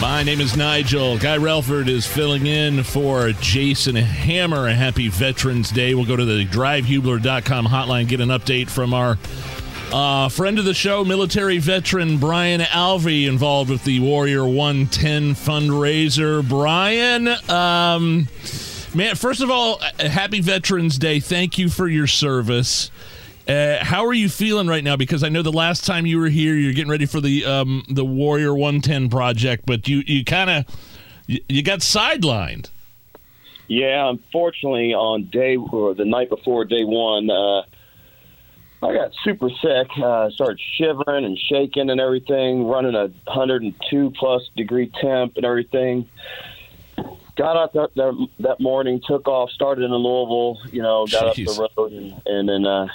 My name is Nigel. Guy Relford is filling in for Jason Hammer. A happy Veterans Day. We'll go to the drivehubler.com hotline, get an update from our uh, friend of the show, military veteran Brian Alvey, involved with the Warrior 110 fundraiser. Brian, um, man, first of all, happy Veterans Day. Thank you for your service. Uh, how are you feeling right now? Because I know the last time you were here, you're getting ready for the um, the Warrior 110 project, but you you kind of you, you got sidelined. Yeah, unfortunately, on day or the night before day one, uh, I got super sick. Uh, started shivering and shaking and everything, running a 102 plus degree temp and everything. Got out that, that, that morning, took off, started in Louisville. You know, got Jeez. up the road, and, and then uh,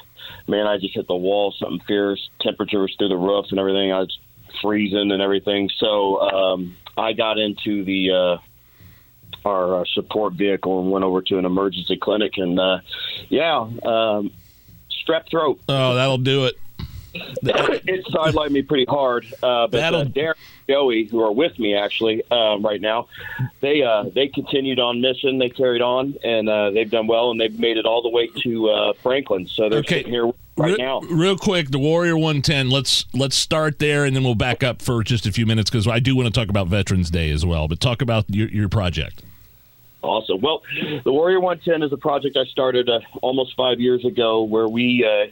man, I just hit the wall. Something fierce. Temperature was through the roof and everything. I was freezing and everything. So um, I got into the uh, our uh, support vehicle and went over to an emergency clinic. And uh, yeah, um, strep throat. Oh, that'll do it. it sidelined me pretty hard. Uh, but uh, Darren and Joey, who are with me actually um, right now, they uh, they continued on mission. They carried on, and uh, they've done well, and they've made it all the way to uh, Franklin. So they're Okay. sitting here right now. Real quick, the Warrior 110. Let's let's start there, and then we'll back up for just a few minutes because I do want to talk about Veterans Day as well. But talk about your, your project. Awesome. Well, the Warrior 110 is a project I started uh, almost five years ago where we uh,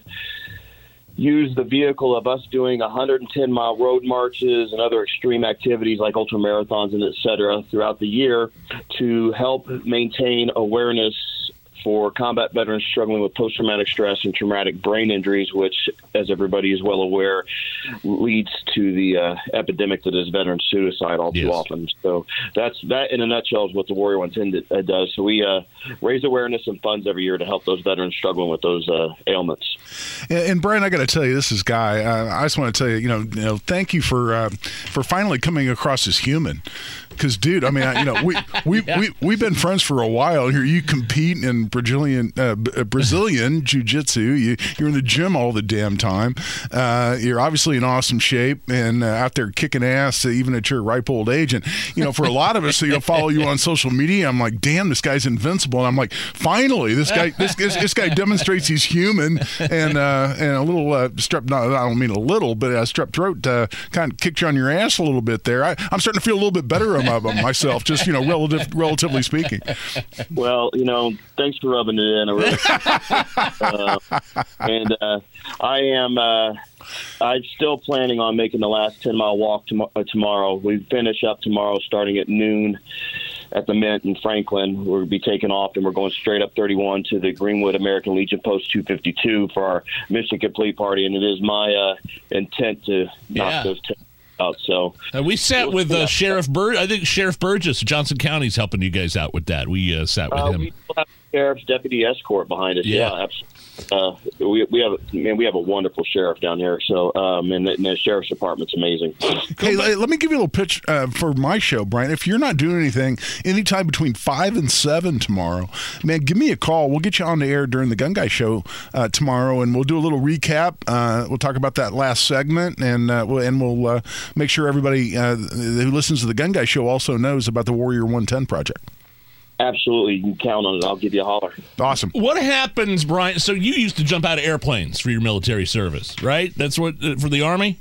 use the vehicle of us doing 110 mile road marches and other extreme activities like ultra marathons and et cetera throughout the year to help maintain awareness for combat veterans struggling with post traumatic stress and traumatic brain injuries, which, as everybody is well aware, leads to the uh, epidemic that is veteran suicide all too Yes. often. So that's that in a nutshell is what the Warrior 110 uh, does. So we uh, raise awareness and funds every year to help those veterans struggling with those uh, ailments. And, and Brian, I got to tell you, this is Guy. Uh, I just want to tell you, you know, you know, thank you for uh, for finally coming across as human. Because, dude, I mean, I, you know, we we we we've been friends for a while. Here, you compete in Brazilian uh, uh, Brazilian jiu-jitsu. You you're in the gym all the damn time. Uh, you're obviously in awesome shape and uh, out there kicking ass, uh, even at your ripe old age. And you know, for a lot of us, you know, follow you on social media, I'm like, damn, this guy's invincible. And I'm like, finally, this guy this this, this guy demonstrates he's human and uh, and a little uh, strep. not, I don't mean a little, but strep throat uh, kind of kicked you on your ass a little bit there. I, I'm starting to feel a little bit better about myself, just you know, relative, relatively speaking. Well, you know, thanks for rubbing it in. I really, uh, and I am. I'm still planning on making the last 10 mile walk tom- uh, tomorrow. We finish up tomorrow, starting at noon at the Mint in Franklin. We'll be taking off, and we're going straight up 31 to the Greenwood American Legion Post 252 for our mission complete party. And it is my uh, intent to knock Yeah. those 10 out. So Uh, we sat with uh, Sheriff Bur. I think Sheriff Burgess, of Johnson County's helping you guys out with that. We uh, sat with Uh, him. We still have a sheriff's deputy escort behind us. Yeah. Yeah, absolutely. Uh, we we have man, we have a wonderful sheriff down here. So, um, and, the, and the sheriff's department's amazing. Hey, let, let me give you a little pitch uh, for my show, Brian. If you're not doing anything anytime between five and seven tomorrow, man, give me a call. We'll get you on the air during the Gun Guy show uh, tomorrow, and we'll do a little recap. Uh, we'll talk about that last segment, and uh, we'll, and we'll uh, make sure everybody uh, who listens to the Gun Guy show also knows about the Warrior 110 project. Absolutely, you can count on it. I'll give you a holler. Awesome. What happens, Brian? So you used to jump out of airplanes for your military service, right? That's what uh, for the army.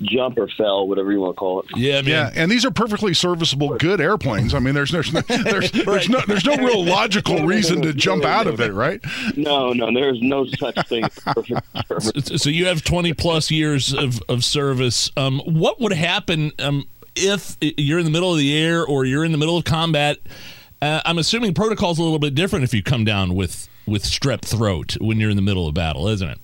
Jump or fell, whatever you want to call it. Yeah, man. Yeah, and these are perfectly serviceable, good airplanes. I mean, there's there's no, there's, there's no there's no real logical reason to jump out of it, right? No, no, there's no such thing. as perfect service. So you have 20 plus years of, of service. Um, what would happen um, if you're in the middle of the air or you're in the middle of combat? Uh, I'm assuming protocol's a little bit different if you come down with, with strep throat when you're in the middle of battle, isn't it?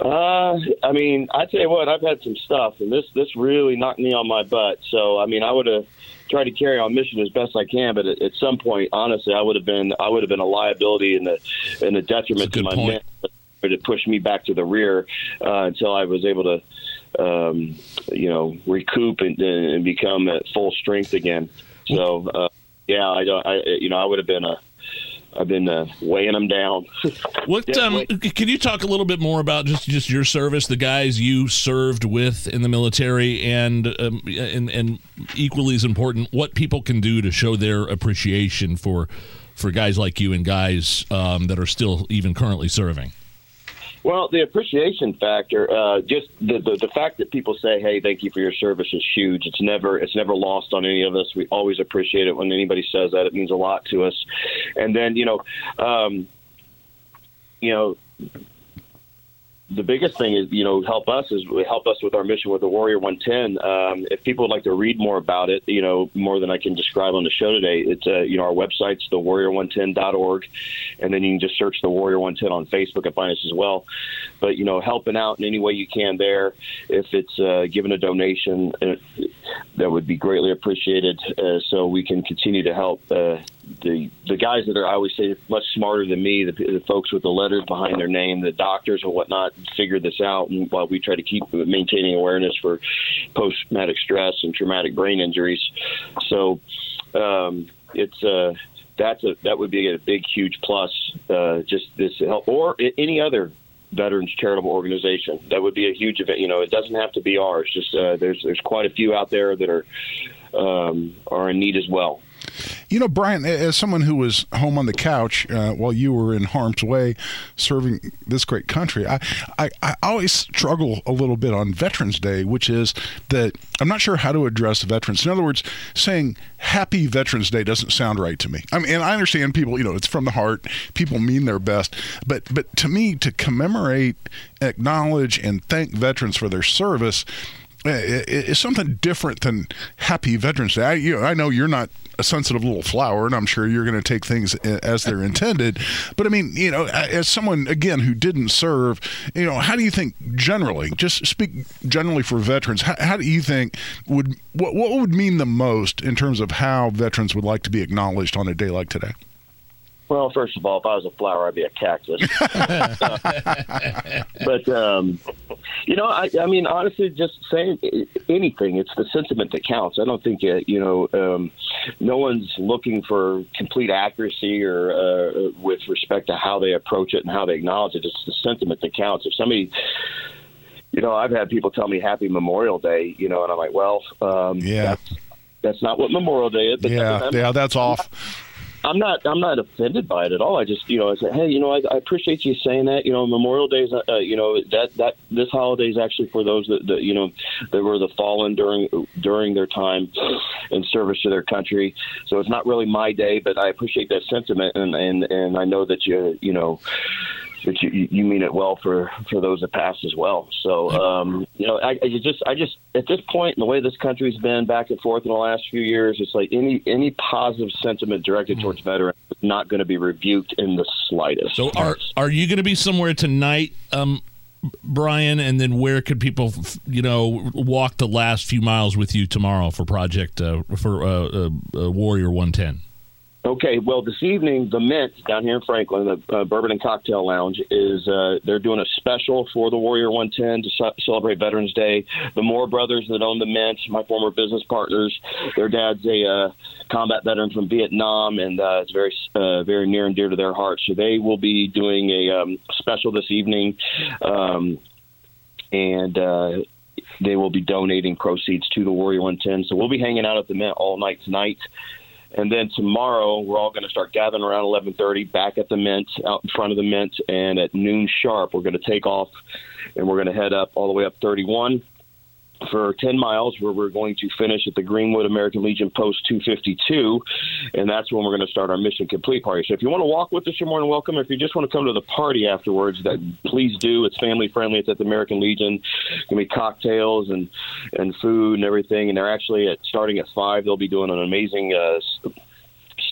Uh, I mean, I tell you what, I've had some stuff, and this this really knocked me on my butt. So, I mean, I would have tried to carry on mission as best I can. But at, at some point, honestly, I would have been I would have been a liability and a and a detriment to my point. men. But it pushed me back to the rear uh, until I was able to. Um, you know, recoup and, and become at full strength again. So, uh, yeah, I don't. I, you know, I would have been a. I've been uh, weighing them down. What um, can you talk a little bit more about just just your service, the guys you served with in the military, and um, and and equally as important, what people can do to show their appreciation for for guys like you and guys um, that are still even currently serving. Well, the appreciation factor, uh, just the, the the fact that people say, "Hey, thank you for your service," is huge. It's never it's never lost on any of us. We always appreciate it when anybody says that. It means a lot to us. And then you know, um, you know, the biggest thing is you know help us is help us with our mission with the Warrior 110. Um, if people would like to read more about it, you know more than I can describe on the show today, it's uh, you know our website's thewarrior110.org, and then you can just search the Warrior 110 on Facebook and find us as well. But you know helping out in any way you can there, if it's uh, giving a donation, uh, that would be greatly appreciated, uh, so we can continue to help. The the guys that are I always say much smarter than me, the, the folks with the letters behind their name, the doctors and whatnot, figure this out. And while we try to keep maintaining awareness for post traumatic stress and traumatic brain injuries, so um, it's uh, that's a that would be a big huge plus. Uh, just this help or any other veterans charitable organization that would be a huge event. You know, it doesn't have to be ours. Just uh, there's there's quite a few out there that are um, are in need as well. You know, Brian, as someone who was home on the couch uh, while you were in harm's way serving this great country, I, I, I always struggle a little bit on Veterans Day, which is that I'm not sure how to address veterans. In other words, saying Happy Veterans Day doesn't sound right to me. I mean, and I understand people, you know, it's from the heart, people mean their best, but but to me, to commemorate, acknowledge, and thank veterans for their service uh, is something different than Happy Veterans Day. I, you know, I know you're not a sensitive little flower, and I'm sure you're going to take things as they're intended. But I mean, you know, as someone again who didn't serve, you know, how do you think generally, just speak generally for veterans, how, how do you think would what what would mean the most in terms of how veterans would like to be acknowledged on a day like today? Well, first of all, if I was a flower, I'd be a cactus. but um, you know, I, I mean, honestly, just saying anything, it's the sentiment that counts. I don't think uh, you know, um, no one's looking for complete accuracy or uh, with respect to how they approach it and how they acknowledge it. It's the sentiment that counts. If somebody you know, I've had people tell me Happy Memorial Day, you know, and I'm like, well, um, Yeah. that's, that's not what Memorial Day is. Yeah, I'm, yeah, that's off. I'm not. I'm not offended by it at all. I just, you know, I say, hey, you know, I, I appreciate you saying that. You know, Memorial Day is, uh, you know, that that this holiday is actually for those that, that you know that were the fallen during during their time in service to their country. So it's not really my day, but I appreciate that sentiment, and and and I know that you, you know. That you, you mean it well for, for those that pass as well. So um, you know, I, I just I just at this point in the way this country's been back and forth in the last few years, it's like any any positive sentiment directed towards veterans is not going to be rebuked in the slightest. So are are you going to be somewhere tonight, um, Brian? And then where could people, you know, walk the last few miles with you tomorrow for Project uh, for uh, uh, uh, Warrior One Ten? Okay, well, this evening, the Mint down here in Franklin, the uh, Bourbon and Cocktail Lounge, is uh, they're doing a special for the Warrior 110 to ce- celebrate Veterans Day. The Moore brothers that own the Mint, my former business partners, their dad's a uh, combat veteran from Vietnam, and uh, it's very, uh, very near and dear to their hearts. So they will be doing a um, special this evening, um, and. Uh, they will be donating proceeds to the Warrior 110. So we'll be hanging out at the Mint all night tonight. And then tomorrow, we're all going to start gathering around 11:30 back at the Mint, out in front of the Mint, and at noon sharp, we're going to take off, and we're going to head up all the way up 31 for 10 miles, where we're going to finish at the Greenwood American Legion Post 252, and that's when we're going to start our mission complete party. So if you want to walk with us, you're more than welcome. If you just want to come to the party afterwards, that please do. It's family friendly. It's at the American Legion. It's going to be cocktails and and food and everything. And they're actually at starting at five. They'll be doing an amazing uh,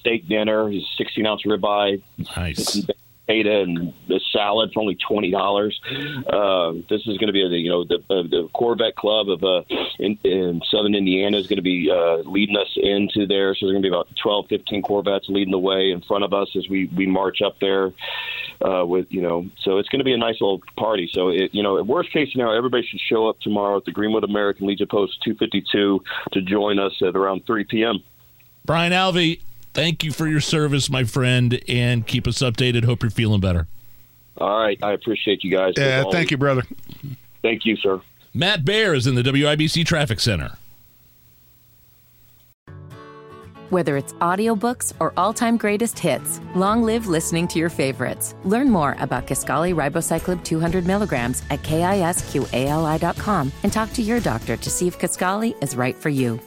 steak dinner, 16 ounce ribeye, Nice. Pita and the salad for only twenty dollars. Uh, this is going to be a, you know the, uh, the Corvette Club of uh, in, in Southern Indiana is going to be uh, leading us into there. So there's going to be about 12, 15 Corvettes leading the way in front of us as we we march up there. Uh, with you know, so it's going to be a nice little party. So it, you know, worst case scenario, everybody should show up tomorrow at the Greenwood American Legion Post 252 to join us at around 3 p.m. Brian Alvey, thank you for your service, my friend, and keep us updated. Hope you're feeling better. All right, I appreciate you guys. Yeah, thank you, brother. Thank you, sir. Matt Bear is in the WIBC Traffic Center. Whether it's audiobooks or all-time greatest hits, long live listening to your favorites. Learn more about Kisqali Ribociclib 200 milligrams at kisqali.com and talk to your doctor to see if Kisqali is right for you.